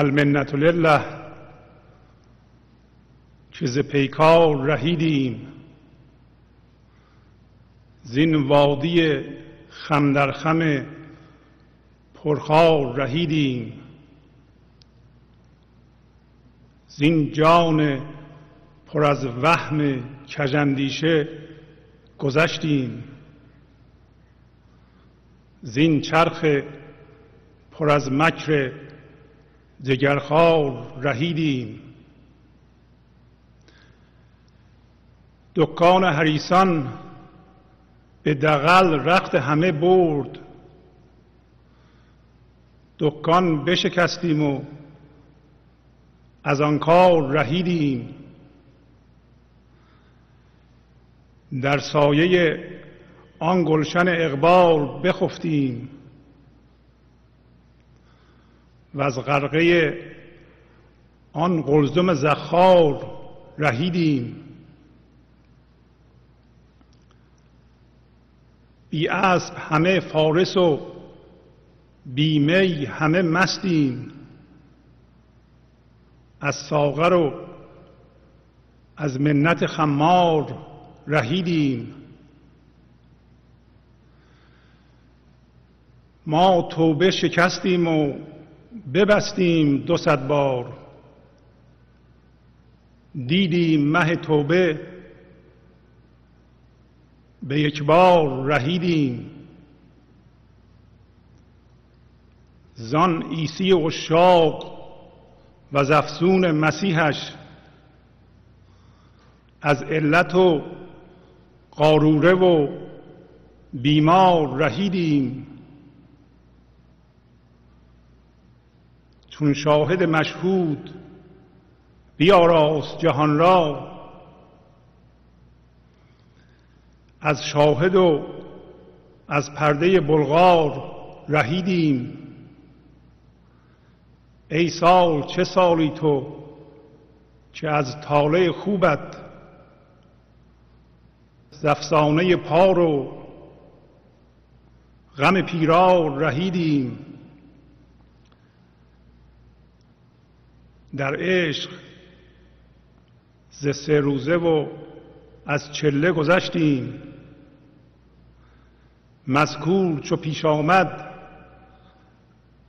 المنت لله. که ز پیکار رهیدیم. زین وادی خم در خم پرخار رهیدیم. زین جان پر از وهم کژاندیشه گذشتیم. زین چرخ پر از مکر جگرخوار رهیدیم. دکان حریسان به دقل رخت همه برد. دکان بشکستیم و از آن کار رهیدیم. در سایه آن گلشن اقبال بخفتیم. و از غرقه آن قلزم زخار رهیدیم. بی اسب همه فارس و بیمی همه مستیم. از ساغر و از منت خمار رهیدیم. ما توبه شکستیم و ببستیم دو صد بار. دیدیم مه توبه. به یک بار رهیدیم. زان عیسی اشاق و زفسون مسیحش از علت و قاروره و بیمار رهیدیم. چون شاهد مشهود بیاراست جهان را. از شاهد و از پرده بلغار رهیدیم. ای سال چه سالی تو که از تاله خوبت زفسانه پار و غم پیرار رهیدیم؟ در عشق ز سه روزه و از چله گذشتیم. مذکور چو پیش آمد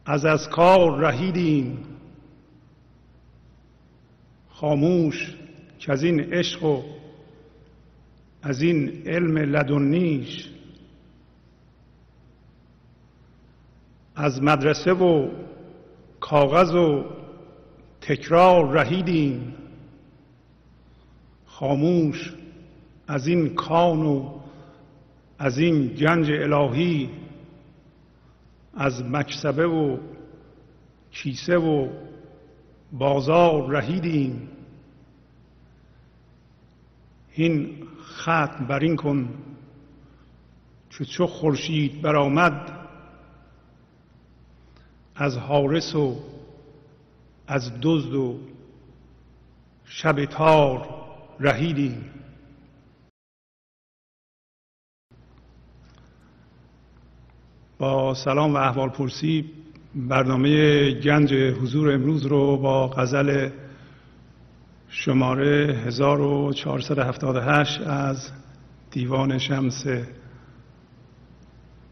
از از کار رهیدیم. خاموش که از این عشق و از این علم لدنیش از مدرسه و کاغذ و تکرار رهیدیم. خاموش از این کان و از این گنج الهی از مکسبه و کیسه و بازار رهیدیم. این ختم بر این کن که چو خورشید برآمد از حارس و از دزد و شب تار رهیدیم. با سلام و احوال پرسی برنامه گنج حضور امروز رو با غزل شماره 1478 از دیوان شمس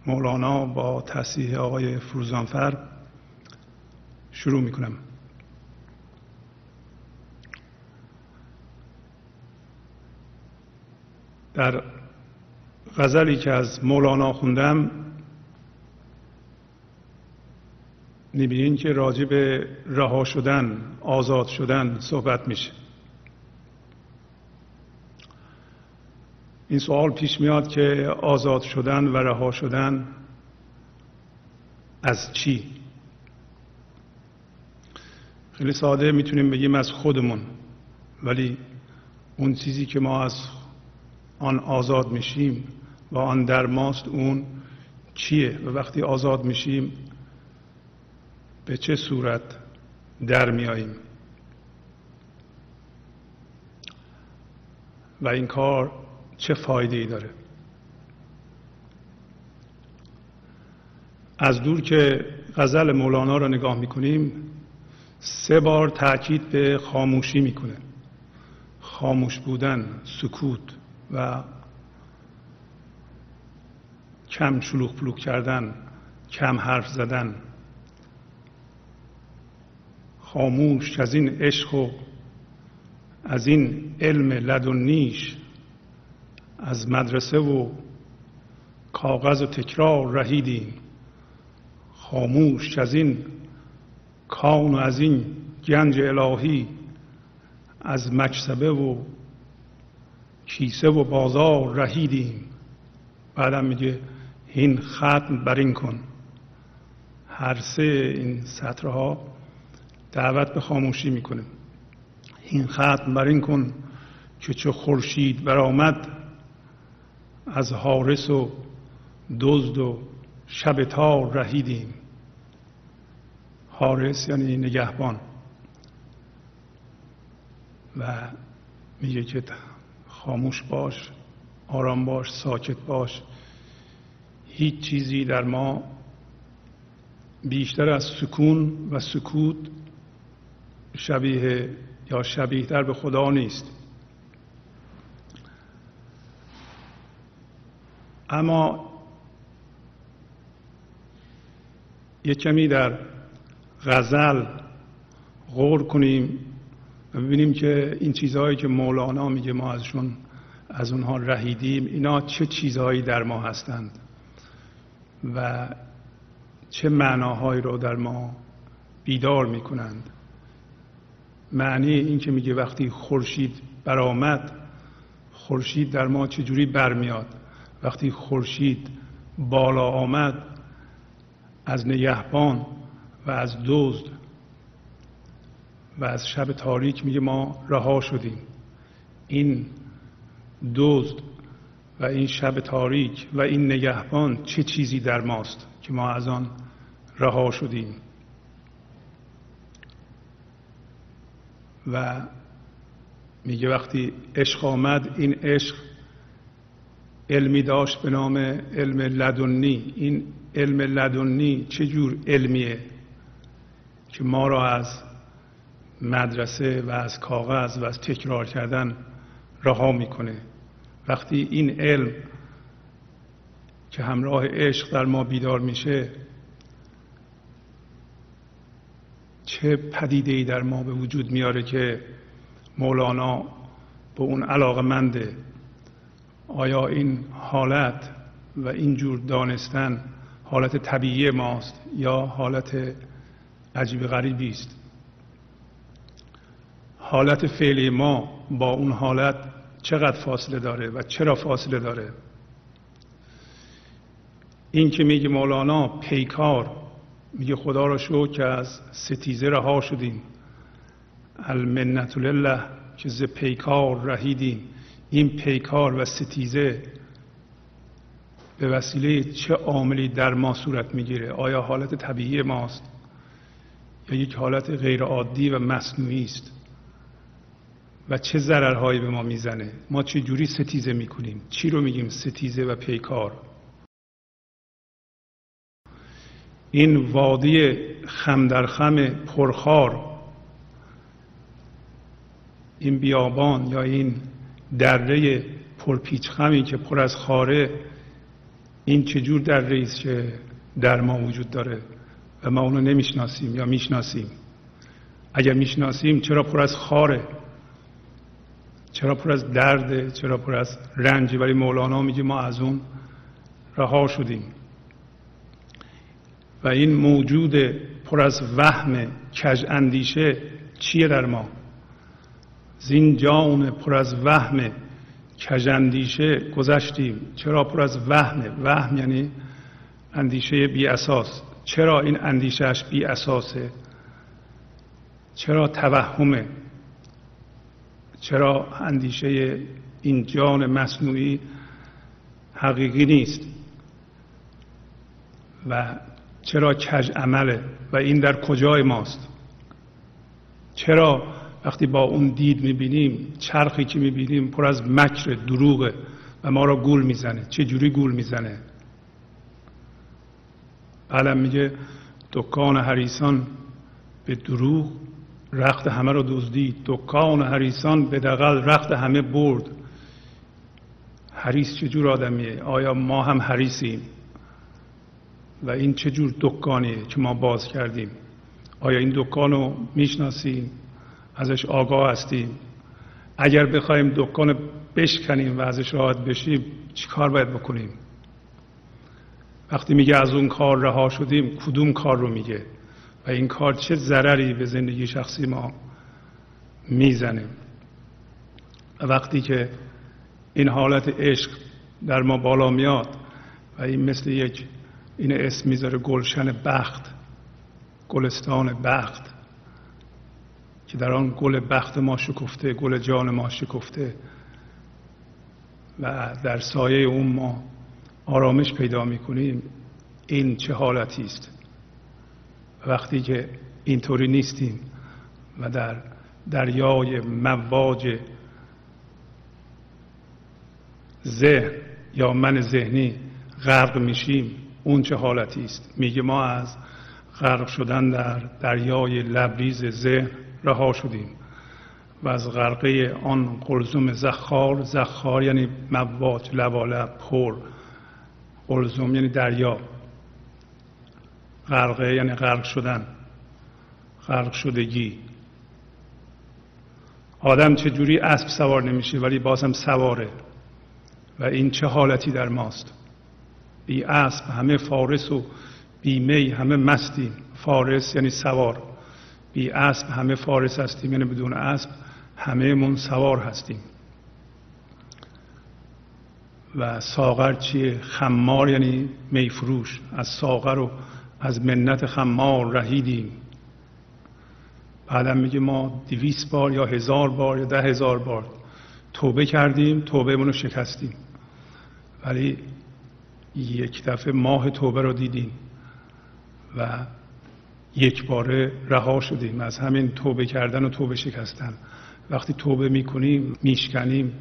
مولانا با تصحیح آقای فروزانفر شروع می کنم در غزلی که از مولانا خوندم می‌بینین که راجع به رها شدن آزاد شدن صحبت میشه. این سوال پیش میاد که آزاد شدن و رها شدن از چی؟ خیلی ساده می‌تونیم بگیم از خودمون ولی اون چیزی که ما از آن آزاد میشیم و آن در ماست اون چیه؟ و وقتی آزاد میشیم به چه صورت در میاییم؟ و این کار چه فایده ای داره؟ از دور که غزل مولانا را نگاه می‌کنیم سه بار تاکید به خاموشی می‌کنه. خاموش بودن سکوت. و کم شلوغ پلوغ کردن کم حرف زدن خاموش از این عشق و از این علم لدنیش از مدرسه و کاغذ و تکرار رهیدیم. خاموش از این کان و از این گنج الهی از مکسبه و کیسه و بازار رهیدیم. بعدم میگه این ختم بر این کن. هر سه این سطرها دعوت به خاموشی می‌کنه. این ختم بر این کن که چه خورشید برآمد از حارس و دزد و شب تار رهیدیم. حارس یعنی نگهبان. و میگه که خاموش باش آرام باش ساکت باش. هیچ چیزی در ما بیشتر از سکون و سکوت شبیه یا شبیه در به خدا نیست. اما یک کمی در غزل غور کنیم. و ببینیم که این چیزهایی که مولانا میگه ما ازشون از اونها رهیدیم اینا چه چیزهایی در ما هستند و چه معناهایی رو در ما بیدار می‌کنند. معنی این که میگه وقتی خورشید برآمد خورشید در ما چجوری برمیاد؟ وقتی خورشید بالا آمد از نگهبان و از دزد و از شب تاریک میگه ما رها شدیم. این دزد و این شب تاریک و این نگهبان چه چیزی در ماست که ما از آن رها شدیم؟ و میگه وقتی عشق آمد این عشق علمی داشت به نام علم لدنی. این علم لدنی چه جور علمیه که ما را از مدرسه و از کاغذ و از تکرار کردن رها می‌کنه. وقتی این علم که همراه عشق در ما بیدار میشه چه پدیده ای در ما به وجود میاره که مولانا به اون علاقه منده آیا این حالت و این جور دانستن حالت طبیعی ماست یا حالت عجیب غریبی است؟ حالت فعلی ما با اون حالت چقدر فاصله داره و چرا فاصله داره؟ این که میگه مولانا پیکار میگه خدا را شو که از ستیزه رها شدیم. المنت لله که ز پیکار رهیدیم. این پیکار و ستیزه به وسیله چه عاملی در ما صورت می‌گیره؟ آیا حالت طبیعی ماست یا یک حالت غیر عادی و مصنوعی است؟ و چه ضررهایی به ما می‌زنه؟ ما چه جوری ستیزه می‌کنیم؟ چی رو میگیم ستیزه و پیکار؟ این وادی خم در خم پرخار این بیابان یا این دره پرپیچ خمی که پر از خاره این چجور دره است که در ما وجود داره و ما اونو نمی‌شناسیم یا می‌شناسیم؟ اگر می‌شناسیم چرا پر از خاره؟ چرا پر از درده چرا پر از رنجه ولی مولانا میگه ما از اون رها شدیم. و این موجود پر از وهم کج اندیشه چیه در ما؟ زین جان پر از وهم کج اندیشه گذشتیم. چرا پر از وهم؟ وهم یعنی اندیشه بی اساس. چرا این اندیشهش بی اساسه؟ چرا توهمه؟ چرا اندیشه این جان مصنوعی حقیقی نیست و چرا کج عمله و این در کجای ماست؟ چرا وقتی با اون دید می‌بینیم چرخی که می‌بینیم پر از مکر دروغه و ما را گول می‌زنه؟ چه جوری گول می‌زنه؟ بعدم میگه دکان حریسان به دروغ رخت همه رو دزدید. دکان حریسان به دقل رخت همه برد. حریس چه جور آدمیه؟ آیا ما هم حریسیم و این چه جور دکانیه که ما باز کردیم؟ آیا این دکان رو می‌شناسیم؟ ازش آگاه هستیم. اگر بخوایم دکان بشکنیم و ازش راحت بشیم چی کار باید بکنیم؟ وقتی میگه از اون کار رها شدیم کدوم کار رو میگه؟ و این کار چه ضرری به زندگی شخصی ما می‌زنه. و وقتی که این حالت عشق در ما بالا میاد و این مثل یک این اسم می‌ذاره گلشن بخت گلستان بخت که در آن گل بخت ما شکفته گل جان ما شکفته و در سایه اون ما آرامش پیدا می‌کنیم این چه حالتی است؟ وقتی که اینطوری نیستیم و در دریای مواج ذهن یا من ذهنی غرق میشیم اون چه حالتی است؟ میگه ما از غرق شدن در دریای لبریز ذهن رها شدیم و از غرقه آن قلزم زخار زخار یعنی مواج لبالب پر قلزم یعنی دریا. غرقه یعنی غرق شدن غرق شدگی. آدم چجوری اسب سوار نمیشه ولی بازم سواره و این چه حالتی در ماست؟ بی اسب همه فارس و بی می همه مستیم. فارس یعنی سوار. بی اسب همه فارس هستیم. یعنی بدون اسب همه من سوار هستیم. و ساغر چیه؟ خمار یعنی میفروش از ساغر و از منت خمار رهیدیم. بعدم میگه ما دویست بار یا هزار بار یا ده هزار بار توبه کردیم توبه رو شکستیم. ولی یک دفعه ماه توبه رو دیدیم و یک باره رها شدیم. از همین توبه کردن و توبه شکستن. وقتی توبه می‌کنیم میشکنیم.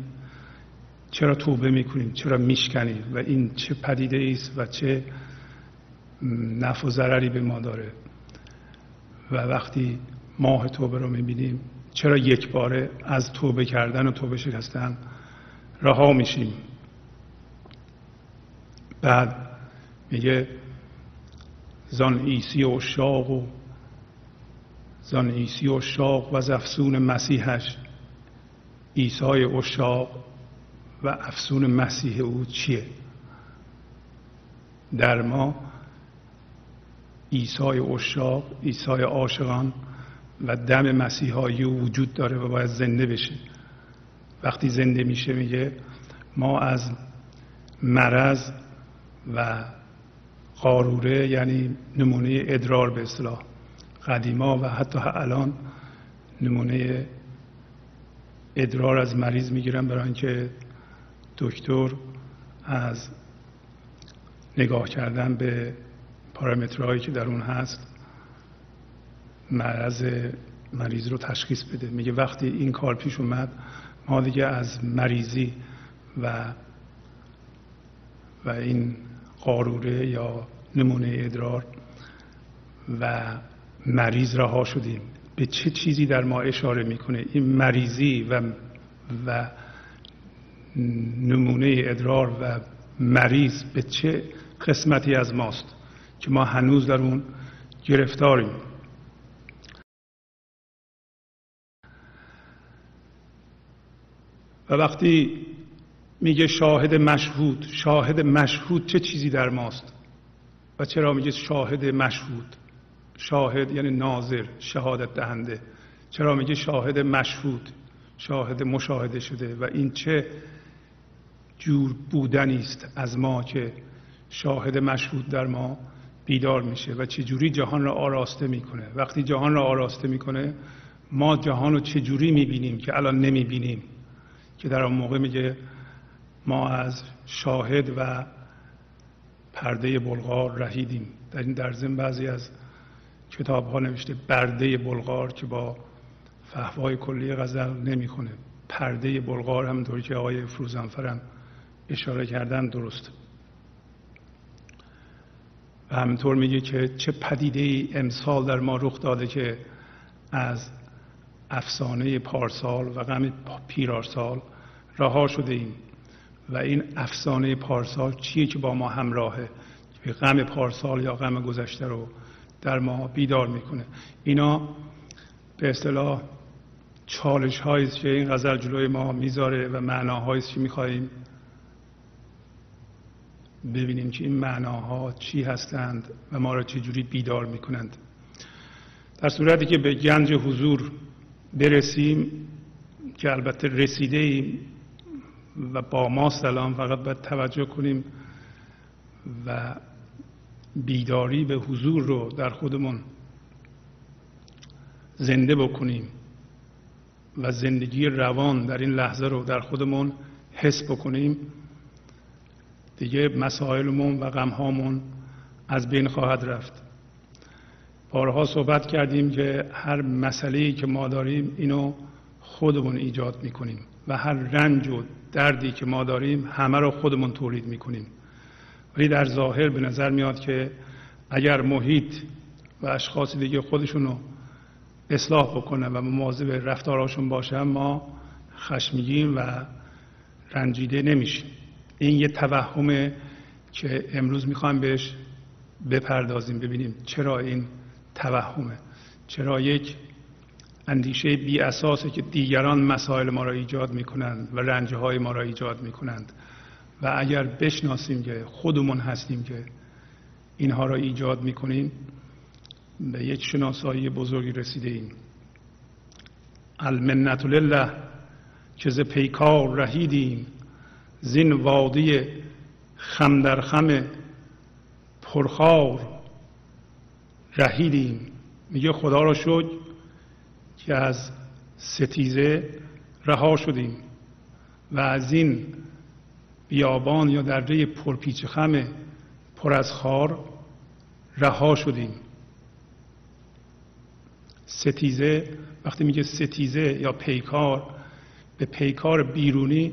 چرا توبه می‌کنیم؟ چرا میشکنیم؟ و این چه پدیده است و چه نفع و ضرری به ما داره. و وقتی ماه توبه رو می‌بینیم چرا یک باره از توبه کردن و توبه شکستن رها میشیم؟ بعد میگه زان عیسی عشاق و زان عیسی عشاق و افسون مسیحش عیسای عشاق و افسون مسیح او چیه؟ در ما ایسای اشاق ایسای عاشقان و دم مسیحایی وجود داره و باید زنده بشه. وقتی زنده میشه میگه ما از مرض و قاروره یعنی نمونه ادرار به اصطلاح قدیما و حتی الان نمونه ادرار از مریض می‌گیرن برای اینکه دکتر از نگاه کردن به پارامترهایی که در اون هست مرض مریض رو تشخیص بده. میگه وقتی این کار پیش اومد ما دیگه از مریضی و و این قاروره یا نمونه ادرار و مریض رها شدیم. به چه چیزی در ما اشاره می‌کنه؟ این مریضی و و نمونه ادرار و مریض به چه قسمتی از ماست؟ که ما هنوز در اون گرفتاریم. و وقتی میگه شاهد مشهود شاهد مشهود چه چیزی در ماست؟ و چرا میگه شاهد مشهود؟ شاهد یعنی ناظر شهادت دهنده. چرا میگه شاهد مشهود؟ شاهد مشاهده شده. و این چه جور بودنی است از ما که شاهد مشهود در ما بیدار میشه و چه جوری جهان را آراسته می‌کنه. وقتی جهان را آراسته می‌کنه ما جهان رو چه جوری می‌بینیم که الان نمی‌بینیم؟ که در آن موقع میگه ما از شاهد و پرده بلغار رهیدیم. در این در بعضی از کتاب ها نوشته برده بلغار که با فهوای کلی غزل نمی‌خونه. پرده بلغار همونطوری که آقای فروزنفرم اشاره کردن درست. و همینطور میگه که چه پدیده ای امسال در ما رخ داده که از افسانه پارسال و غم پیرارسال رها شده ایم. و این افسانه پارسال چیه که با ما همراهه؟ غم پارسال یا غم گذشته رو در ما بیدار می‌کنه. اینا به اصطلاح چالش هایی که این غزل جلوی ما می‌ذاره و معناهایی که می‌خواهیم ببینیم که این معناها چی هستند و ما را چجوری بیدار می‌کنند. در صورتی که به گنج حضور برسیم که البته رسیده ایم و با ما سلام فقط باید توجه کنیم و بیداری به حضور رو در خودمون زنده بکنیم و زندگی روان در این لحظه رو در خودمون حس بکنیم. دیگه مسائلمون و غمهامون از بین خواهد رفت. بارها صحبت کردیم که هر مسئله که ما داریم اینو خودمون ایجاد می‌کنیم و هر رنج و دردی که ما داریم همه رو خودمون تولید می‌کنیم. ولی در ظاهر به نظر میاد که اگر محیط و اشخاص دیگه خودشونو اصلاح بکنن و مواظب رفتارهاشون باشن ما خشمگین و رنجیده نمیشیم. این یه توهمه که امروز می‌خوایم بهش بپردازیم ببینیم چرا این توهمه. چرا یک اندیشه بی اساسه که دیگران مسائل ما را ایجاد می‌کنند و رنجه های ما را ایجاد می‌کنند. و اگر بشناسیم که خودمون هستیم که اینها را ایجاد می‌کنیم به یک شناسایی بزرگی رسیده ایم. المنت لله که ز پیکار رهیدیم. زین وادی خم در خم پرخار رهیدیم. میگه خدا را شد که از ستیزه رها شدیم و از این بیابان یا دره پرپیچ خم پر از خار رها شدیم. ستیزه وقتی میگه ستیزه یا پیکار به پیکار بیرونی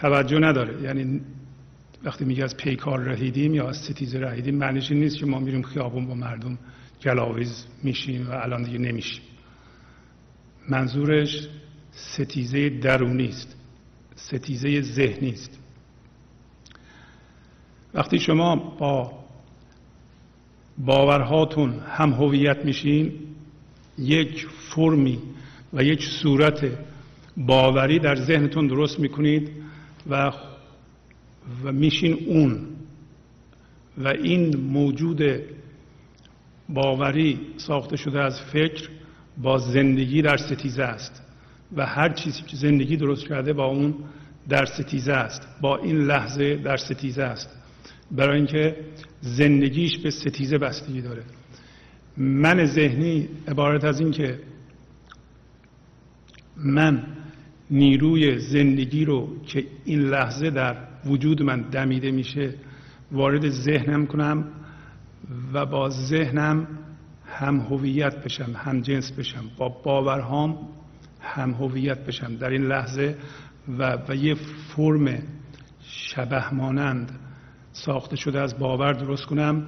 توجه نداره. یعنی وقتی میگه از پیکار رهیدیم یا از ستیزه رهیدیم معنیش این نیست که ما میریم خیابون با مردم گلاویز میشیم و الان دیگه نمیشیم. منظورش ستیزه درونی است. ستیزه ذهنی است. وقتی شما با باورهاتون هم هویت میشین یک فرمی و یک صورت باوری در ذهنتون درست می‌کنید و و میشین اون. و این موجود باوری ساخته شده از فکر با زندگی در ستیزه است. و هر چیزی که زندگی درست کرده با اون در ستیزه است. با این لحظه در ستیزه است. برای اینکه زندگیش به ستیزه بستگی داره. من ذهنی عبارت از این که من نیروی زندگی رو که این لحظه در وجود من دمیده میشه وارد ذهنم کنم و با ذهنم هم هویت بشم هم جنس بشم با باورهام هم هویت بشم. در این لحظه و, و یه فرم شبه مانند ساخته شده از باور درست کنم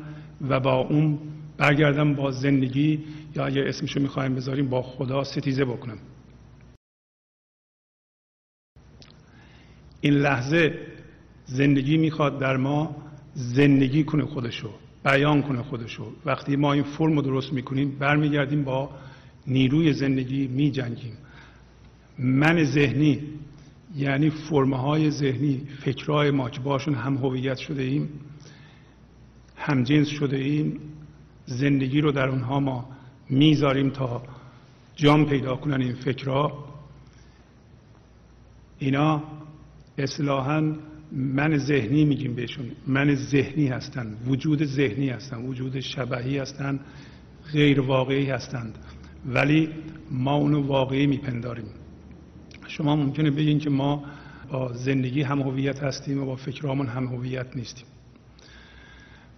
و با اون برگردم با زندگی یا اگر اسمشو می‌خوایم بذاریم با خدا ستیزه بکنم. این لحظه زندگی می‌خواد در ما زندگی کنه خودشو بیان کنه خودشو. وقتی ما این فرم رو درست می‌کنیم برمیگردیم با نیروی زندگی میجنگیم. من ذهنی یعنی فرمه ذهنی فکرهای ما که باشون هم هویت شده ایم هم جنس شده ایم زندگی رو در اونها ما می‌ذاریم تا جام پیدا کنن این فکرها. اینا اصلاحا من ذهنی میگیم بهشون. من ذهنی هستند وجود ذهنی هستند وجود شبهی هستند غیر واقعی هستند. ولی ما اونو واقعی میپنداریم. شما ممکنه بگین که ما با زندگی هم هویت هستیم و با فکرامون هم هویت نیستیم.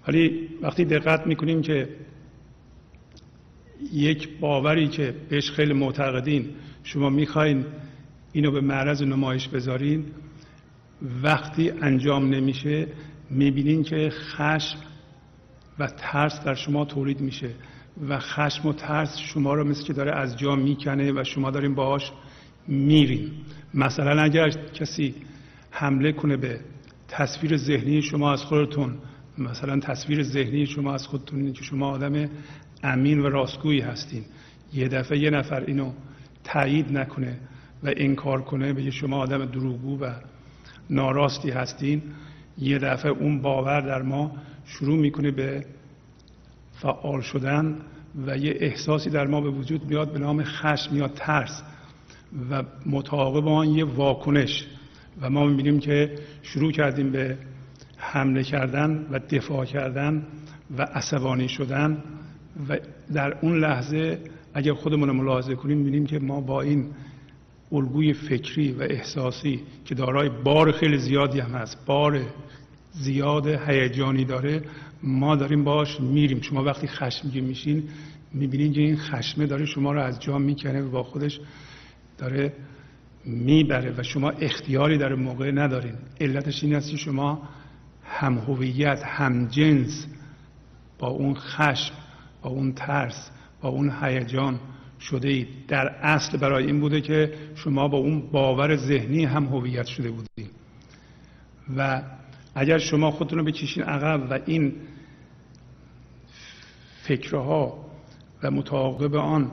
ولی وقتی دقت می‌کنیم که یک باوری که بهش خیلی معتقدین شما می‌خواین اینو به معرض نمایش بذارین وقتی انجام نمیشه می‌بینین که خشم و ترس در شما تولید میشه و خشم و ترس شما رو مثل که داره از جا می‌کنه و شما دارین باهاش میرین. مثلا اگر کسی حمله کنه به تصویر ذهنی شما از خودتون مثلا تصویر ذهنی شما از خودتون اینه که شما آدم امین و راستگویی هستین. یه دفعه یه نفر اینو تایید نکنه و انکار کنه بگه شما آدم دروغگو و ناراستی هستین یه دفعه اون باور در ما شروع می‌کنه به فعال شدن و یه احساسی در ما به وجود میاد به نام خشم یا ترس و متعاقب آن یه واکنش. و ما می‌بینیم که شروع کردیم به حمله کردن و دفاع کردن و عصبانی شدن و در اون لحظه اگر خودمون ملاحظه کنیم می‌بینیم که ما با این الگوی فکری و احساسی که دارای بار خیلی زیادی هم هست بار زیاد هیجانی داره ما داریم باش میریم. شما وقتی خشمگین میشین می‌بینید که این خشمه داره شما رو از جا می‌کنه و با خودش داره می‌بره و شما اختیاری در موقع ندارین. علتش این است که شما هم هویت هم جنس با اون خشم با اون ترس با اون هیجان شده اید. در اصل برای این بوده که شما با اون باور ذهنی هم هویت شده بودید. و اگر شما خودتون رو بکشین عقب و این فکرها و متعاقب آن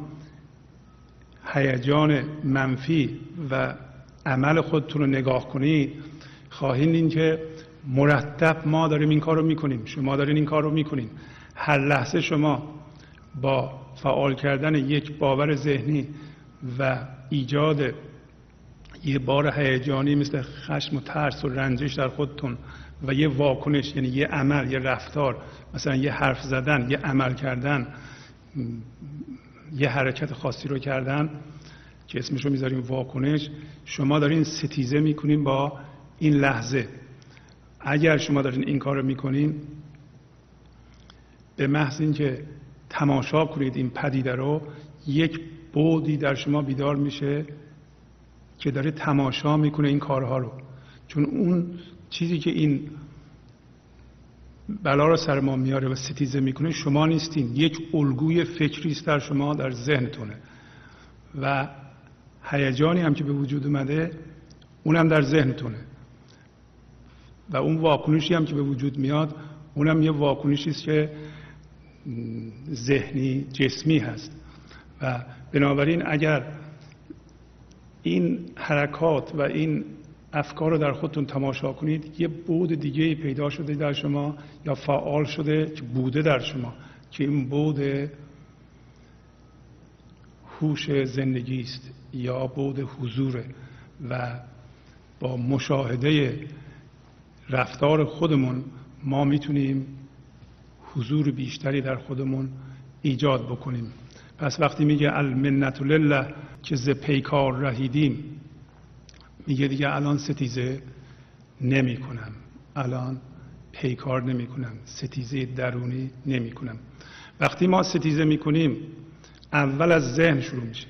هیجان منفی و عمل خودتون رو نگاه کنید خواهید این که مرتب ما داریم این کار رو می‌کنیم. شما دارین این کار رو می‌کنیم هر لحظه شما با فعال کردن یک باور ذهنی و ایجاد یه بار هیجانی مثل خشم و ترس و رنجش در خودتون و یه واکنش یعنی یه عمل یه رفتار مثلا یه حرف زدن یه عمل کردن یه حرکت خاصی رو کردن که اسمش رو می‌ذاریم واکنش شما دارین ستیزه می‌کنین با این لحظه. اگر شما دارین این کار رو می‌کنین به محض اینکه تماشا کنید این پدیده رو یک بودی در شما بیدار میشه که داره تماشا می‌کنه این کارها رو. چون اون چیزی که این بلا رو سر ما میاره و ستیزه می‌کنه شما نیستین. یک الگوی فکری است در شما در ذهنتونه. و هیجانی هم که به وجود اومده اونم در ذهنتونه. و اون واکنشی هم که به وجود میاد اونم یه واکنشی است که ذهنی جسمی هست. و بنابراین اگر این حرکات و این افکار رو در خودتون تماشا کنید یه بود دیگه پیدا شده در شما یا فعال شده که بوده در شما که این بود هوش زندگی است یا بود حضوره و با مشاهده رفتار خودمون ما می‌تونیم حضور بیشتری در خودمون ایجاد بکنیم. پس وقتی میگه المنت لله که ز پیکار رهیدیم میگه دیگه الان ستیزه نمی کنم الان پیکار نمی کنم ستیزه درونی نمی کنم وقتی ما ستیزه می کنیم اول از ذهن شروع میشه.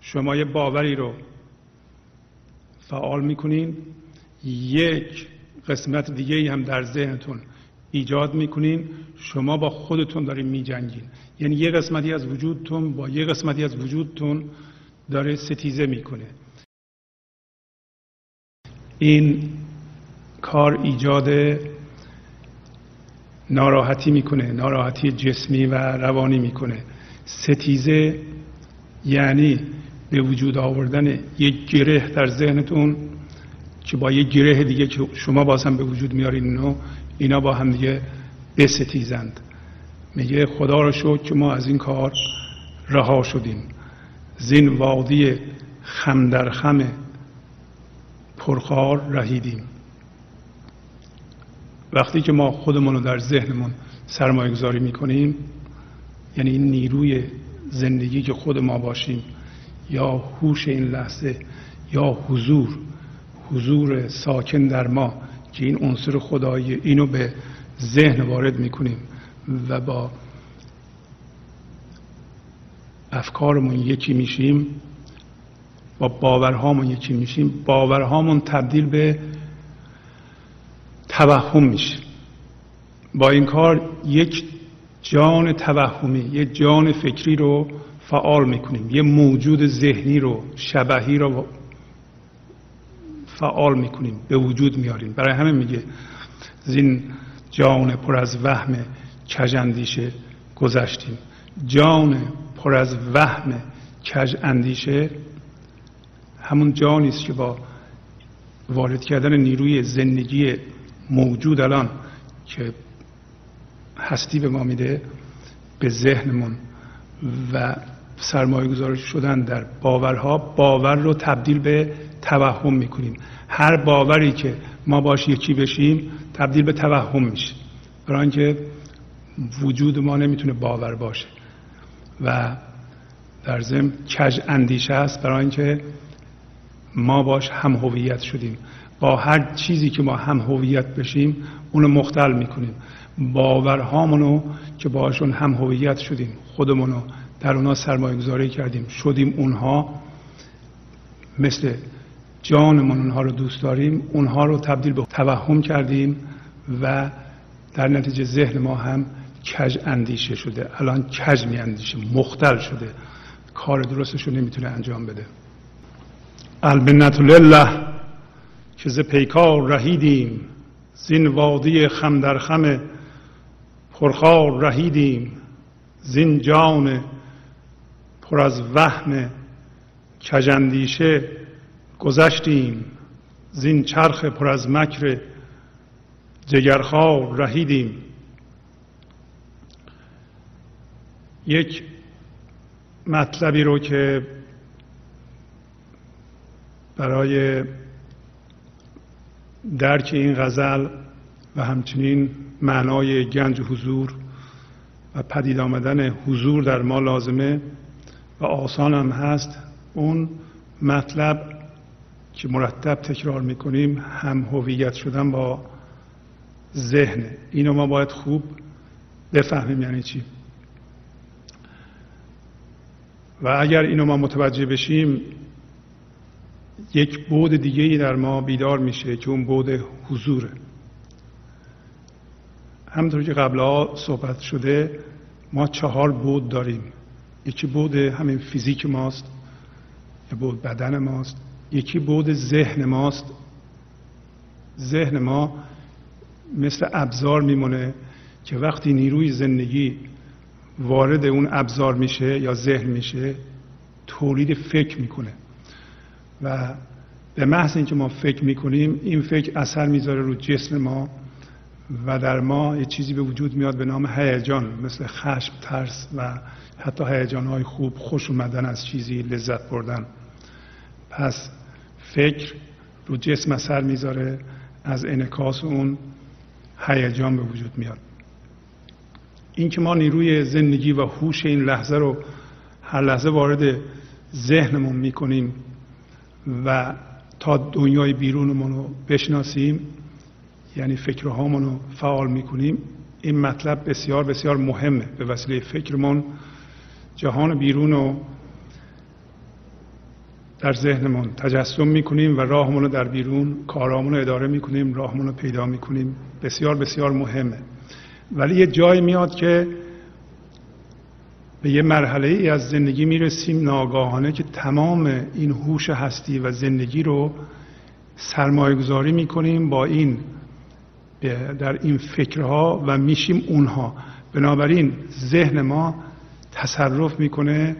شما یه باوری رو فعال می‌کنین یک قسمت دیگه هم در ذهنتون. ایجاد می‌کنین شما با خودتون دارین میجنگین. یعنی یه قسمتی از وجودتون با یه قسمتی از وجودتون داره ستیزه می‌کنه. این کار ایجاد ناراحتی می‌کنه ناراحتی جسمی و روانی می‌کنه. ستیزه یعنی به وجود آوردن یک گره در ذهنتون که با یک گره دیگه که شما باز هم به وجود میارین اینو اینا با هم دیگه بستیزند. میگه خدا رو شد که ما از این کار رها شدیم. زین وادی خم در خم پرخار رهیدیم. وقتی که ما خودمون رو در ذهنمون سرمایه گذاری می‌کنیم یعنی این نیروی زندگی که خود ما باشیم یا هوش این لحظه یا حضور حضور ساکن در ما که این عنصر خدایی اینو به ذهن وارد می‌کنیم و با افکارمون یکی میشیم با باورهامون یکی میشیم باورهامون تبدیل به توهم میشه. با این کار یک جان توهمی یه جان فکری رو فعال می‌کنیم یه موجود ذهنی رو شبهی رو فعال می‌کنیم به وجود میاریم. برای همه میگه زین جان پر از وهم کج گذشتیم. جان پر از وهم کج اندیشه همون جانی است که با وارد کردن نیروی زندگی موجود الان که هستی به ما میده به ذهنمون و سرمایه گذاری شدن در باورها باور رو تبدیل به توهم می‌کنیم. هر باوری که ما باش یکی بشیم تبدیل به توهم میشه. برای اینکه وجود ما نمی‌تونه باور باشه. و در ضمن کج اندیشه است برای اینکه ما باش هم هویت شدیم. با هر چیزی که ما هم هویت بشیم اونو مختل می‌کنیم. باورهامونو که باشون هم هویت شدیم خودمونو در اونا سرمایه گذاری کردیم. شدیم اونها مثل جانمون اونها رو دوست داریم اونها رو تبدیل به توهم کردیم و در نتیجه ذهن ما هم کج اندیشه شده. الان کج می اندیشه مختل شده. کار درستش رو نمی‌تونه انجام بده. البنت لله که ز پیکار رهیدیم زین وادی خم در خم پرخار رهیدیم زین جان پر از وهم کجندیشه گذشتیم زین چرخ پر از مکر جگرخوار رهیدیم. یک مطلبی رو که برای درک این غزل و همچنین معنای گنج حضور و پدید آمدن حضور در ما لازمه و آسان هم هست اون مطلب که مرتب تکرار می‌کنیم هم هویت شدن با ذهن. اینو ما باید خوب بفهمیم یعنی چی. و اگر اینو ما متوجه بشیم یک بود دیگه ای در ما بیدار میشه که اون بود حضوره. همطور که قبلا صحبت شده ما چهار بود داریم. یکی بود همین فیزیک ماست یه بود بدن ماست. یکی بود ذهن ماست. ذهن ما مثل ابزار میمونه که وقتی نیروی زندگی وارد اون ابزار میشه یا ذهن میشه تولید فکر می‌کنه. و به محض اینکه ما فکر می‌کنیم این فکر اثر می‌ذاره رو جسم ما و در ما یه چیزی به وجود میاد به نام هیجان مثل خشم ترس و حتی هیجان های خوب خوش اومدن از چیزی لذت بردن. پس فکر رو جسم اثر می‌ذاره از انکاس اون هیجان به وجود میاد. اینکه ما نیروی زندگی و هوش این لحظه رو هر لحظه وارد ذهنمون می‌کنیم و تا دنیای بیرونمون رو بشناسیم یعنی فکرهامون رو فعال می‌کنیم این مطلب بسیار بسیار مهمه. به وسیله فکرمون جهان بیرون رو در ذهنمون تجسم می‌کنیم و راهمون رو در بیرون کارامون رو اداره می‌کنیم راهمون رو پیدا می‌کنیم. بسیار بسیار مهمه. ولی یه جایی میاد که به یه مرحله ای از زندگی می‌رسیم ناگاهانه که تمام این هوش هستی و زندگی رو سرمایه گذاری می‌کنیم با این در این فکرها و میشیم اونها. بنابراین ذهن ما تصرف می‌کنه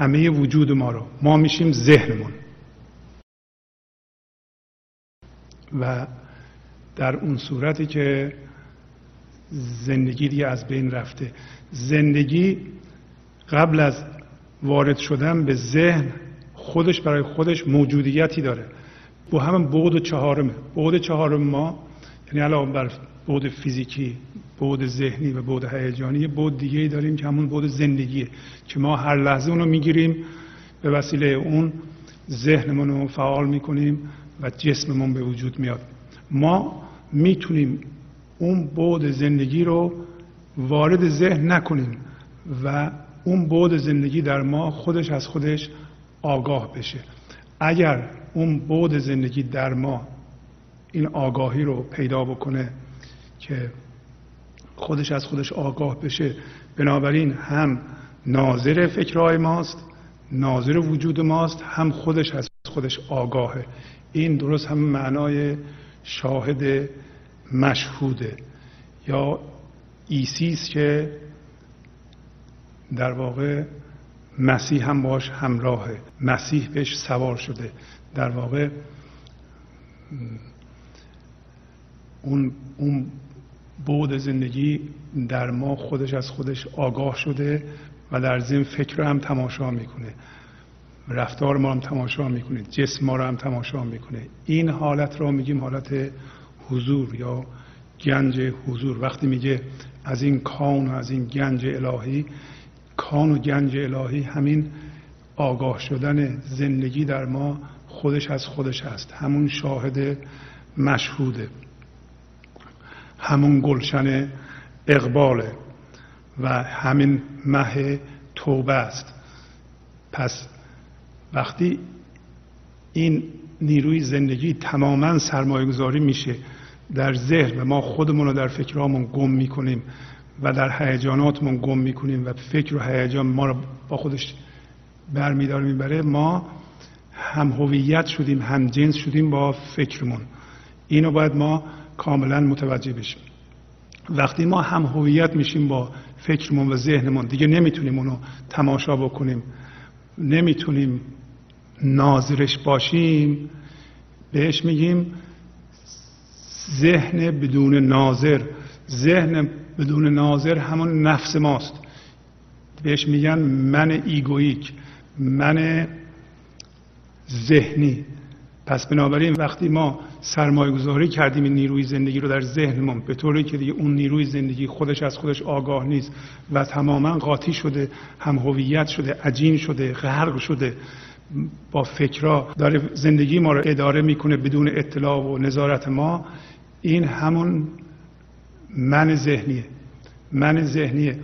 همه وجود ما رو. ما میشیم ذهنمون. و در اون صورتی که زندگی دیگه از بین رفته. زندگی قبل از وارد شدن به ذهن خودش برای خودش موجودیتی داره. با همون بود چهارمه. بود چهارم ما یعنی علاوه بر بود فیزیکی بود ذهنی و بود هیجانی یه بود دیگه داریم که همون بود زندگیه که ما هر لحظه اونو می‌گیریم به وسیله اون ذهنمون رو فعال می‌کنیم و جسممون به وجود میاد. ما می‌تونیم اون بود زندگی رو وارد ذهن نکنیم و اون بود زندگی در ما خودش از خودش آگاه بشه. اگر اون بود زندگی در ما این آگاهی رو پیدا بکنه که خودش از خودش آگاه بشه. بنابراین هم ناظر فکرهای ماست ناظر وجود ماست هم خودش از خودش آگاهه. این درست هم معنای شاهد مشهوده. یا ایسیس که در واقع مسیح هم باش همراهه. مسیح بهش سوار شده. در واقع اون اون بود زندگی در ما خودش از خودش آگاه شده و در ضمن فکر رو هم تماشا می‌کنه. رفتار ما هم تماشا می‌کنه. جسم ما رو هم تماشا می‌کنه. این حالت رو میگیم حالت حضور یا گنج حضور. وقتی میگه از این کان و از این گنج الهی کان و گنج الهی همین آگاه شدن زندگی در ما خودش از خودش هست. همون شاهد مشهوده. همون گلشن اقباله و همین مه توبه است. پس وقتی این نیروی زندگی تماما سرمایه گذاری میشه در ذهن و ما خودمون رو در فکرامون گم می‌کنیم و در هیجاناتمون گم می‌کنیم و فکر و هیجان ما رو با خودش برمیدار می‌بره ما هم هویت شدیم هم جنس شدیم با فکرمون. اینو باید ما کاملا متوجه بشیم. وقتی ما هم هویت میشیم با فکرمون و ذهنمون دیگه نمی‌تونیم اونو تماشا بکنیم. نمی‌تونیم ناظرش باشیم. بهش میگیم ذهن بدون ناظر. ذهن بدون ناظر همون نفس ماست. بهش میگن من ایگویک من ذهنی. پس بنابراین وقتی ما سرمایه گذاری کردیم این نیروی زندگی رو در ذهنمون به طوری که دیگه اون نیروی زندگی خودش از خودش آگاه نیست و تماما قاطی شده هم هویت شده عجین شده غرق شده با فکرها داره زندگی ما رو اداره می‌کنه بدون اطلاع و نظارت ما. این همون من ذهنیه. من ذهنیه.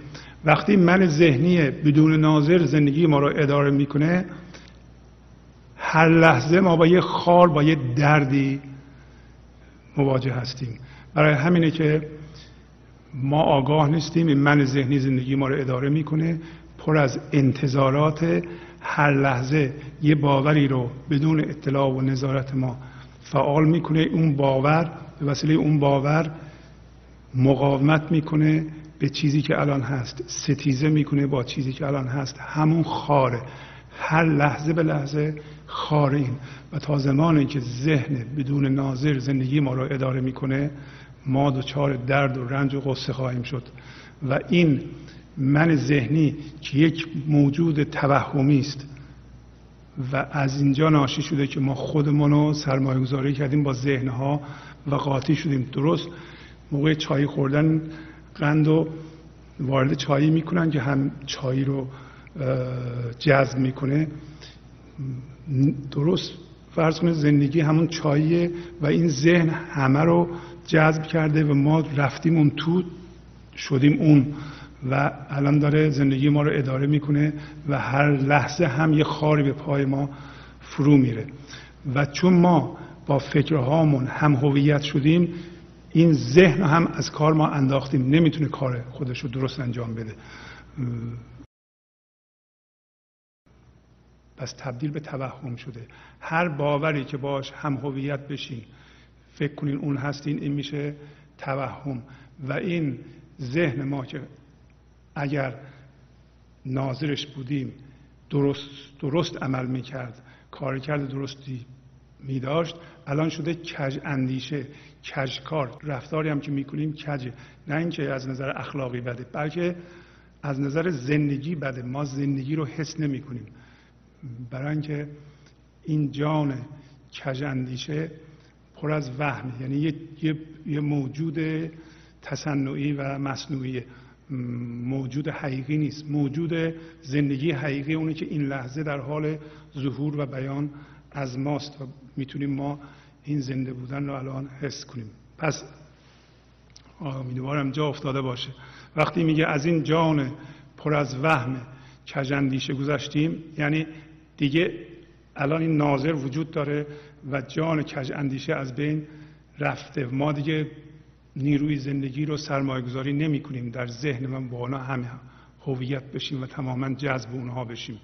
وقتی من ذهنیه بدون ناظر زندگی ما رو اداره می‌کنه هر لحظه ما با یه خار با یه دردی مواجه هستیم. برای همینه که ما آگاه نیستیم این من ذهنی زندگی ما رو اداره می‌کنه. پر از انتظارات هر لحظه یه باوری رو بدون اطلاع و نظارت ما فعال می‌کنه. اون باور به وسیله اون باور مقاومت می‌کنه به چیزی که الان هست. ستیزه می‌کنه با چیزی که الان هست. همون خاره. هر لحظه به لحظه خاریم و تا زمانی که ذهن بدون ناظر زندگی ما را اداره می‌کنه ما دچار درد و رنج و غصه خواهیم شد. و این من ذهنی که یک موجود توهمی است و از اینجا ناشی شده که ما خودمون رو سرمایه گذاری کردیم با ذهنها و قاطی شدیم. درست موقع چای خوردن قند و وارد چایی می‌کنن که هم چایی رو جذب می‌کنه. درست فرض کنید زندگی همون چاییه و این ذهن همه رو جذب کرده و ما رفتیم اون تو شدیم اون و الان داره زندگی ما رو اداره می‌کنه و هر لحظه هم یه خاری به پای ما فرو میره. و چون ما با فکرهامون هم هویت شدیم این ذهن هم از کار ما انداختیم. نمی‌تونه کار خودش رو درست انجام بده. پس تبدیل به توهم شده. هر باوری که باش هم هویت بشین. فکر کنین اون هستین این میشه توهم. و این ذهن ما که اگر ناظرش بودیم درست درست عمل می‌کرد کار کرد درستی میداشت الان شده کج اندیشه کج کار. رفتاری هم که می‌کنیم کجه نه اینکه از نظر اخلاقی بده بلکه از نظر زندگی بده. ما زندگی رو حس نمی کنیم برای اینکه این جان کج اندیشه پر از وهم یعنی یه،, یه،, یه موجود تصنعی و مصنوعی. موجود حقیقی نیست. موجود زندگی حقیقی اونه که این لحظه در حال ظهور و بیان از ماست و می‌تونیم ما این زنده بودن رو الان حس کنیم. پس امیدوارم جا افتاده باشه. وقتی میگه از این جان پر از وهم کجندیشه گذشتیم یعنی دیگه الان این ناظر وجود داره و جان کج اندیشه از بین رفته. ما دیگه نیروی زندگی رو سرمایه گذاری نمی کنیم در ذهن من با اونا همه هویت بشیم و تماما جذب اونها بشیم.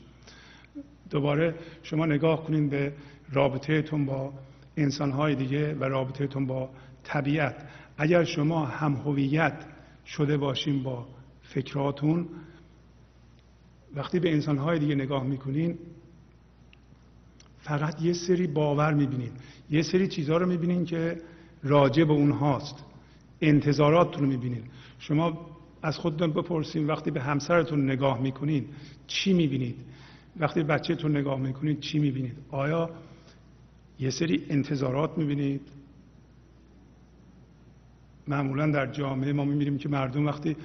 دوباره شما نگاه کنید به رابطهتون با انسانهای دیگه و رابطهتون با طبیعت. اگر شما هم هویت شده باشیم با فکراتون وقتی به انسانهای دیگه نگاه می‌کنین فقط یه سری باور می‌بینید یه سری چیزها رو می‌بینید که راجع به اونهاست. انتظاراتتون رو می‌بینید. شما از خودتون بپرسید وقتی به همسرتون نگاه می‌کنید چی می‌بینید؟ وقتی بچهتون نگاه می‌کنید چی می‌بینید؟ آیا یه سری انتظارات می‌بینید؟ معمولا در جامعه ما می‌بینیم که مردم وقتی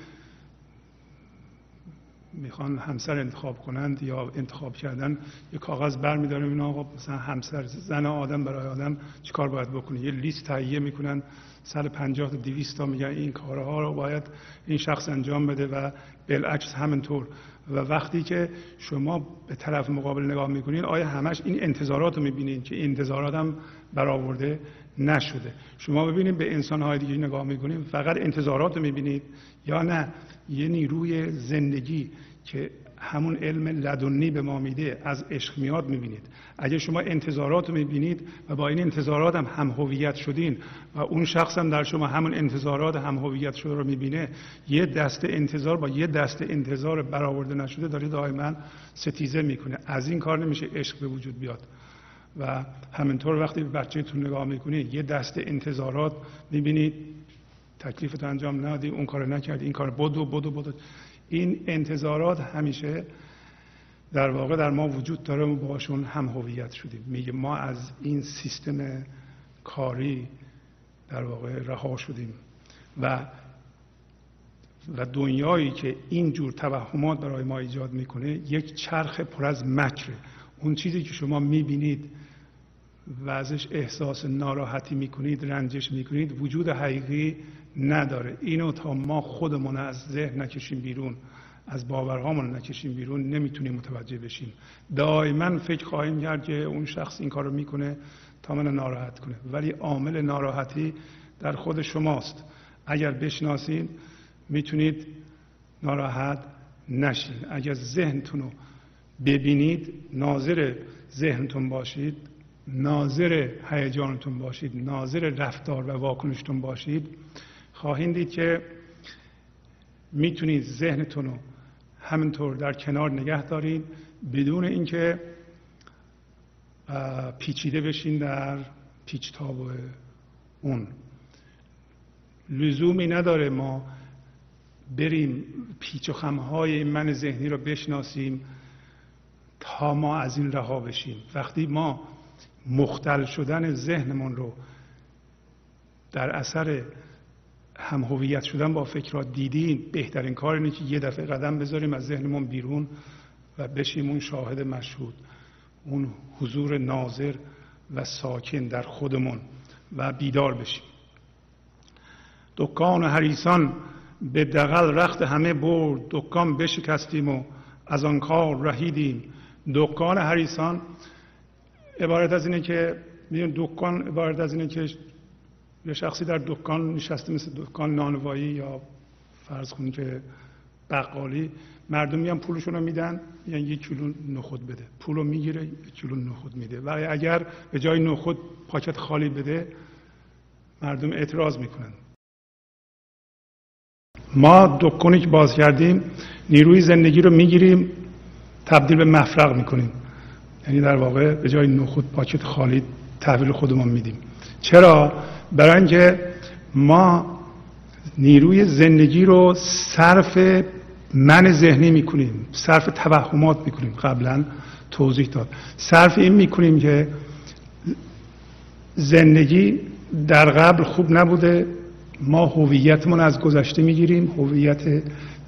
می‌خوان همسر انتخاب کنند یا انتخاب کردن یه کاغذ بر میدارم اینا آقا مثلا همسر زن آدم برای آدم چیکار باید بکنه؟ یه لیست تهیه می‌کنن سال 50 تا 200 تا میگن این کارها رو باید این شخص انجام بده و بالعکس همینطور. و وقتی که شما به طرف مقابل نگاه می‌کنید آیا همش این انتظارات رو می‌بینید که انتظارات هم برآورده؟ نشده. شما ببینید به انسان دیگه نگاه می‌کنید فقط انتظارات رو می‌بینید یا نه؟ یه نیروی زندگی که همون علم لدنی به ما میده از عشق میاد می‌بینید. اگه شما انتظارات رو می‌بینید و با این انتظارات هم هم هویت شدین و اون شخص هم در شما همون انتظارات هم هویت شده رو می‌بینه یه دست انتظار با یه دست انتظار برآورده نشده داره دائما ستیزه می‌کنه. از این کار نمیشه عشق به وجود بیاد. و همینطور وقتی به بچهتون نگاه می‌کنید یه دست انتظارات می‌بینید تکلیفت انجام ندی اون کار نکردی این کار بدو بدو بدو. این انتظارات همیشه در واقع در ما وجود داره و باشون هم هویت شدیم. میگه ما از این سیستم کاری در واقع رها شدیم. و و دنیایی که این جور توهمات برای ما ایجاد می‌کنه یک چرخ پر از مکره. اون چیزی که شما می‌بینید و ازش احساس ناراحتی می‌کنید رنجش می‌کنید وجود حقیقی نداره. اینو تا ما خودمون از ذهن نکشیم بیرون از باورهامون نکشیم بیرون نمی‌تونیم متوجه بشیم. دائما فکر خواهیم کرد که اون شخص این کارو می‌کنه تا من ناراحت کنه. ولی عامل ناراحتی در خود شماست. اگر بشناسید می‌تونید ناراحت نشین. اگر ذهنتون رو ببینید ناظر ذهنتون باشید ناظر هیجانتون باشید ناظر رفتار و واکنشتون باشید خواهید دید که می‌تونید ذهنتون رو همینطور در کنار نگه دارید بدون اینکه پیچیده بشین در پیچتاب اون. لزومی نداره ما بریم پیچ و خمهای من ذهنی رو بشناسیم تا ما از این رها بشیم. وقتی ما مختل شدن ذهنمون رو در اثر هم هویت شدن با فکرات دیدیم بهترین کار اینه که یه دفعه قدم بذاریم از ذهنمون بیرون و بشیم اون شاهد مشهود اون حضور ناظر و ساکن در خودمون و بیدار بشیم. دکان حریسان به دقل رخت همه برد دکان بشکستیم و از آن کار رهیدیم. دکان حریسان عبارت از اینه که میدون دکان عبارت از اینه که یه شخصی در دکان نشسته مثل دکان نانوایی یا فرض کنید که بقالی مردم میان پولشون رو میدن یعنی یک کیلو نخود بده. پول رو می‌گیره یک کیلو نخود میده. و اگر به جای نخود پاکت خالی بده مردم اعتراض می‌کنن. ما دکانی که باز کردیم نیروی زندگی رو می‌گیریم تبدیل به مفرق می‌کنیم. یعنی در واقع به جای نخود پاکت خالی تحویل خودمون میدیم. چرا؟ برای اینکه ما نیروی زندگی رو صرف من ذهنی می‌کنیم صرف توهمات می‌کنیم. قبلا توضیح داد. صرف این می‌کنیم که زندگی در قبل خوب نبوده ما هویتمون از گذشته می‌گیریم هویت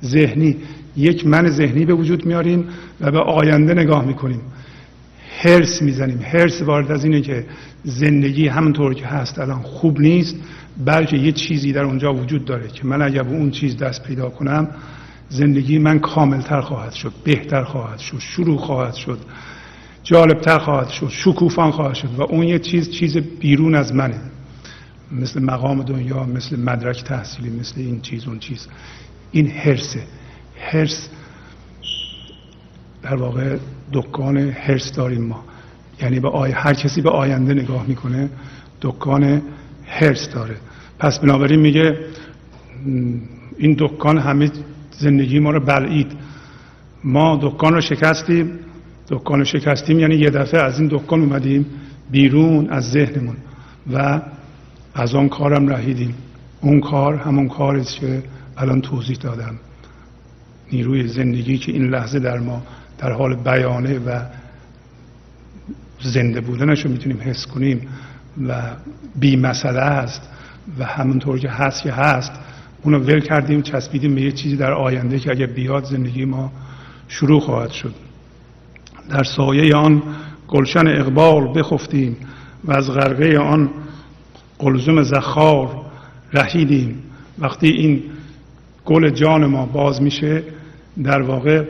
ذهنی. یک من ذهنی به وجود میاریم و به آینده نگاه می‌کنیم. هرس می‌زنیم. هرس وارد از اینه که زندگی همونطور که هست الان خوب نیست بلکه یه چیزی در اونجا وجود داره که من اگر به اون چیز دست پیدا کنم زندگی من کاملتر خواهد شد بهتر خواهد شد شروع خواهد شد جالبتر خواهد شد شکوفان خواهد شد و اون یه چیز چیز بیرون از منه. مثل مقام دنیا مثل مدرک تحصیلی مثل این چیز اون چیز. این هرسه. هرس در واقع دکان هرس داریم ما. یعنی به آی... هر کسی به آینده نگاه می‌کنه دکان هرس داره. پس بنابراین میگه این دکان همه زندگی ما رو بلعید. ما دکان رو شکستیم دکان رو شکستیم یعنی یه دفعه از این دکان اومدیم بیرون از ذهنمون و از آن کارم رهیدیم. اون کار همون کاری که الان توضیح دادم. نیروی زندگی که این لحظه در ما در حال بیانه و زنده بودنش رو می‌تونیم حس کنیم و بی مسئله است و همونطور که هست که هست اونو ول کردیم چسبیدیم به یه چیزی در آینده که اگر بیاد زندگی ما شروع خواهد شد. در سایه آن گلشن اقبال بخفتیم و از غرقه آن قلزم زخار رهیدیم. وقتی این گل جان ما باز میشه در واقع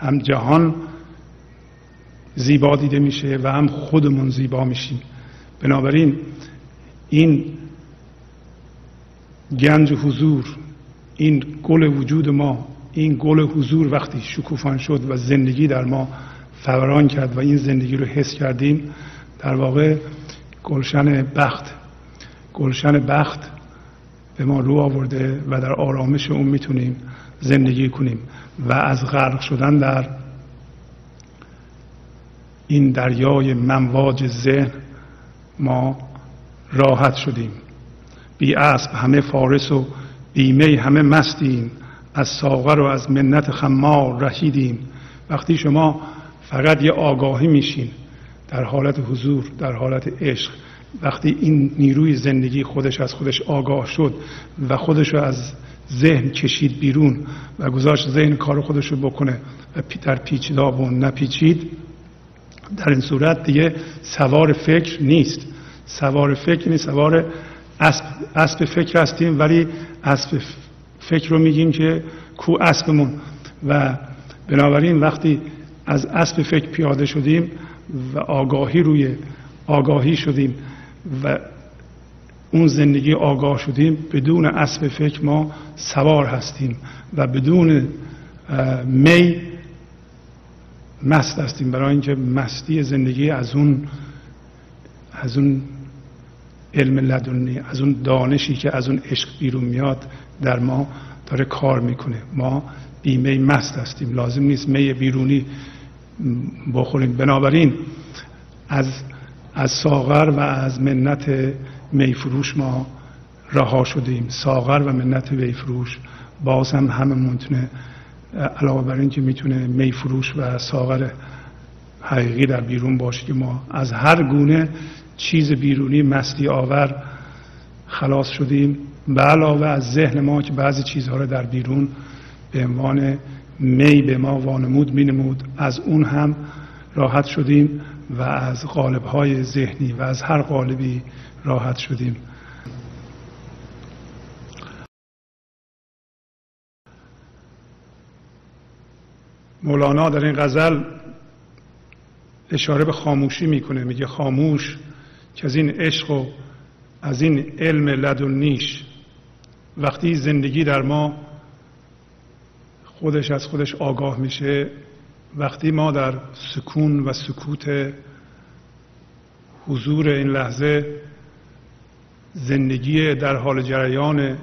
هم جهان زیبا دیده میشه و هم خودمون زیبا میشیم. بنابراین این گنج حضور این گل وجود ما این گل حضور وقتی شکوفان شد و زندگی در ما فوران کرد و این زندگی رو حس کردیم در واقع گلشن بخت گلشن بخت به ما رو آورده و در آرامش اون می‌تونیم زندگی کنیم. و از غرق شدن در این دریای منواج ذهن ما راحت شدیم. بی اسب همه فارس و بیمه همه مستیم. از ساغر و از منت خمار رهیدیم. وقتی شما فقط یه آگاهی میشین در حالت حضور در حالت عشق وقتی این نیروی زندگی خودش از خودش آگاه شد و خودش از ذهن کشید بیرون و گذاشت ذهن کار خودش رو بکنه و در پیچیدا و نپیچید. در این صورت دیگه سوار فکر نیست. سوار فکر نیست سوار اسب, اسب فکر هستیم ولی اسب فکر رو میگیم که کو اسبمون. و بنابراین وقتی از اسب فکر پیاده شدیم و آگاهی روی آگاهی شدیم و اون زندگی آگاه شدیم. بدون اسب فکر ما سوار هستیم و بدون می مست هستیم. برای اینکه مستی زندگی از اون از اون علم لدنی از اون دانشی که از اون عشق بیرون میاد در ما داره کار می‌کنه. ما بیمه مست هستیم. لازم نیست می بیرونی بخوریم. بنابراین از از ساغر و از منت میفروش ما رها شدیم. ساغر و منت میفروش. باز هم همه می‌تونه علاوه بر اینکه می‌تونه میفروش و ساغر حقیقی در بیرون باشه که ما از هر گونه چیز بیرونی مستی آور خلاص شدیم. به علاوه از ذهن ما که بعضی چیزها رو در بیرون به عنوان می به ما وانمود مینمود از اون هم راحت شدیم و از قالب های ذهنی و از هر قالبی راحت شدیم. مولانا در این غزل اشاره به خاموشی می‌کنه میگه خاموش که از این عشق و از این علم لدنیش وقتی زندگی در ما خودش از خودش آگاه میشه وقتی ما در سکون و سکوت حضور این لحظه زندگی در حال جریان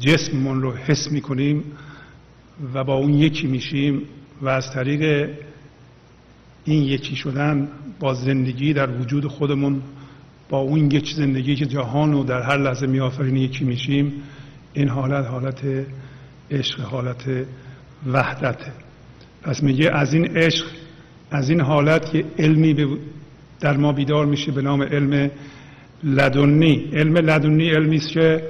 جسممون رو حس می‌کنیم و با اون یکی میشیم و از طریق این یکی شدن با زندگی در وجود خودمون با اون یک زندگی که جهان رو در هر لحظه میآفرینه یکی میشیم این حالت حالت عشق حالت وحدته. پس میگه از این عشق از این حالت که علمی در ما بیدار میشه به نام علم لدنی علم لدنی علمی است که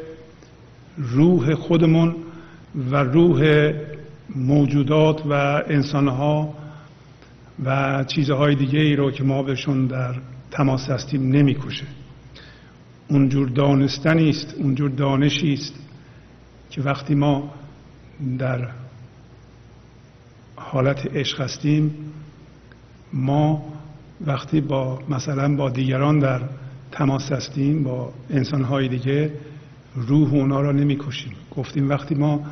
روح خودمون و روح موجودات و انسانها و چیزهای دیگه ای رو که ما بهشون در تماس هستیم نمی‌کشه. اونجور دانستنی است اونجور دانشی است که وقتی ما در حالت عشق هستیم ما وقتی با مثلا با دیگران در تماس هستیم با انسانهای دیگه روح اونا را نمی‌کشیم. گفتیم وقتی ما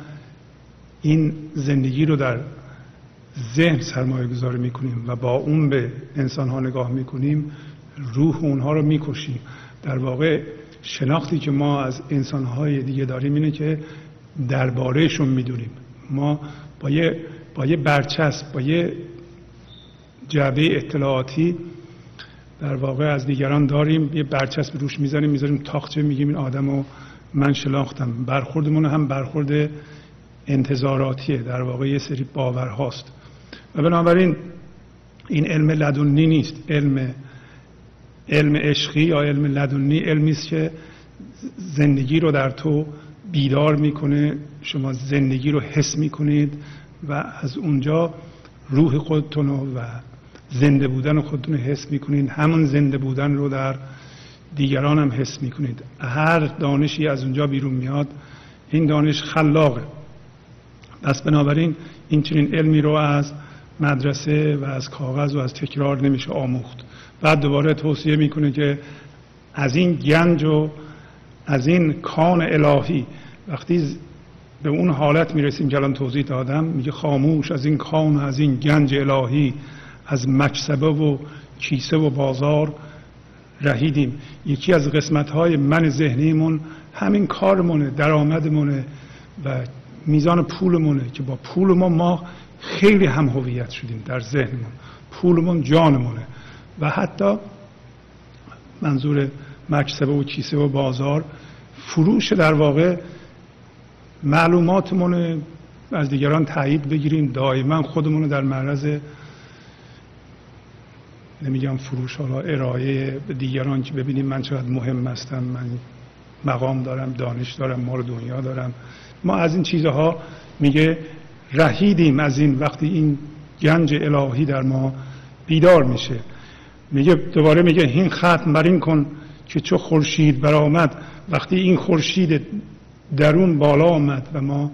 این زندگی رو در ذهن سرمایه گذاری می‌کنیم و با اون به انسان ها نگاه می‌کنیم روح اونها رو می‌کشیم. در واقع شناختی که ما از انسان های دیگه داریم اینه که دربارهشون می‌دونیم. ما با یه با یه برچسب با یه جعبه اطلاعاتی در واقع از دیگران داریم یه برچسب روش می‌زنیم می‌ذاریم تاخچه میگیم این آدم رو من شناختم. برخوردمون هم برخورد انتظاراتیه در واقع یه سری باورهاست. و بنابراین این علم لدنی نیست. علم علم عشقی یا علم لدنی علمی است که زندگی رو در تو بیدار می‌کنه شما زندگی رو حس می‌کنید و از اونجا روح خودتون و زنده بودن خودتون رو حس می‌کنید. همون زنده بودن رو در دیگران هم حس می‌کنید. هر دانشی از اونجا بیرون میاد این دانش خلاقه. پس بنابراین این چنین علمی رو از مدرسه و از کاغذ و از تکرار نمیشه آموخت. بعد دوباره توصیه می‌کنه که از این گنج و از این کان الهی وقتی به اون حالت می‌رسیم که الان توضیح دادم میگه خاموش از این کان از این گنج الهی. از مکسبه و کیسه و بازار رهیدیم. یکی از قسمت های من ذهنیمون همین کارمونه درآمدمونه و میزان پولمونه که با پول ما ما خیلی هم هویت شدیم در ذهنمون. پولمون جانمونه. و حتی منظور مکسبه و کیسه و بازار فروش در واقع معلوماتمون از دیگران تایید بگیریم. دائما خودمون رو در معرض نمیگم فروش حالا ارائه دیگران که ببینیم من چقدر مهم هستم من مقام دارم دانش دارم مال دنیا دارم. ما از این چیزها میگه رهیدیم از این وقتی این گنج الهی در ما بیدار میشه. میگه دوباره میگه این ختم بر این کن که چو خورشید برآمد. وقتی این خورشید درون بالا آمد و ما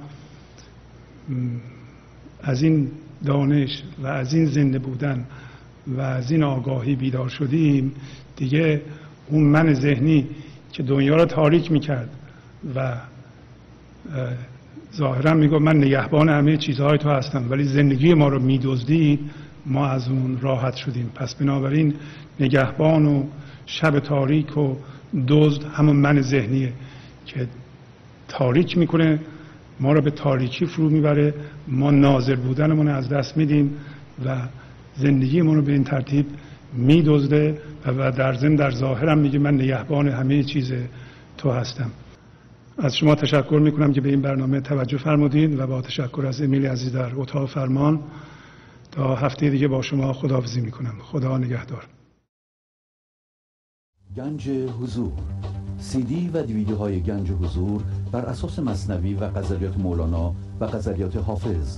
از این دانش و از این زنده بودن و از این آگاهی بیدار شدیم. دیگه اون من ذهنی که دنیا را تاریک می‌کرد و ظاهرا میگو من نگهبان همه چیزهای تو هستم ولی زندگی ما رو میدزدید. ما از اون راحت شدیم. پس بنابراین نگهبان و شب تاریک و دزد همون من ذهنیه که تاریک می‌کنه. ما رو به تاریکی فرو می‌بره. ما ناظر بودنمون از دست میدیم و زندگیمون رو به این ترتیب میدزده و در ضمن در ظاهرم میگه من نگهبان همه چیز تو هستم. از شما تشکر می‌کنم که به این برنامه توجه فرمودید و با تشکر از امیل عزیز در اتاق فرمان تا هفته دیگه با شما خداحافظی می‌کنم. خدا نگهدار. گنج حضور. سی دی و دیویدیو های گنج حضور بر اساس مصنوی و قذریات مولانا و قذریات حافظ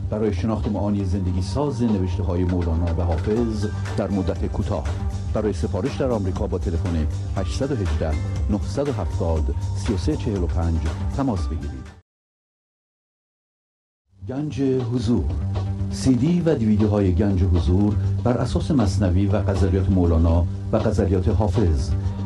برای شناخت معانی زندگی ساز نوشته های مولانا و حافظ در مدت کوتاه. برای سفارش در آمریکا با تلفن 818 970 3345 تماس بگیرید. گنج حضور. سی دی و دیویدیو های گنج حضور بر اساس مصنوی و قذریات مولانا و قذریات حافظ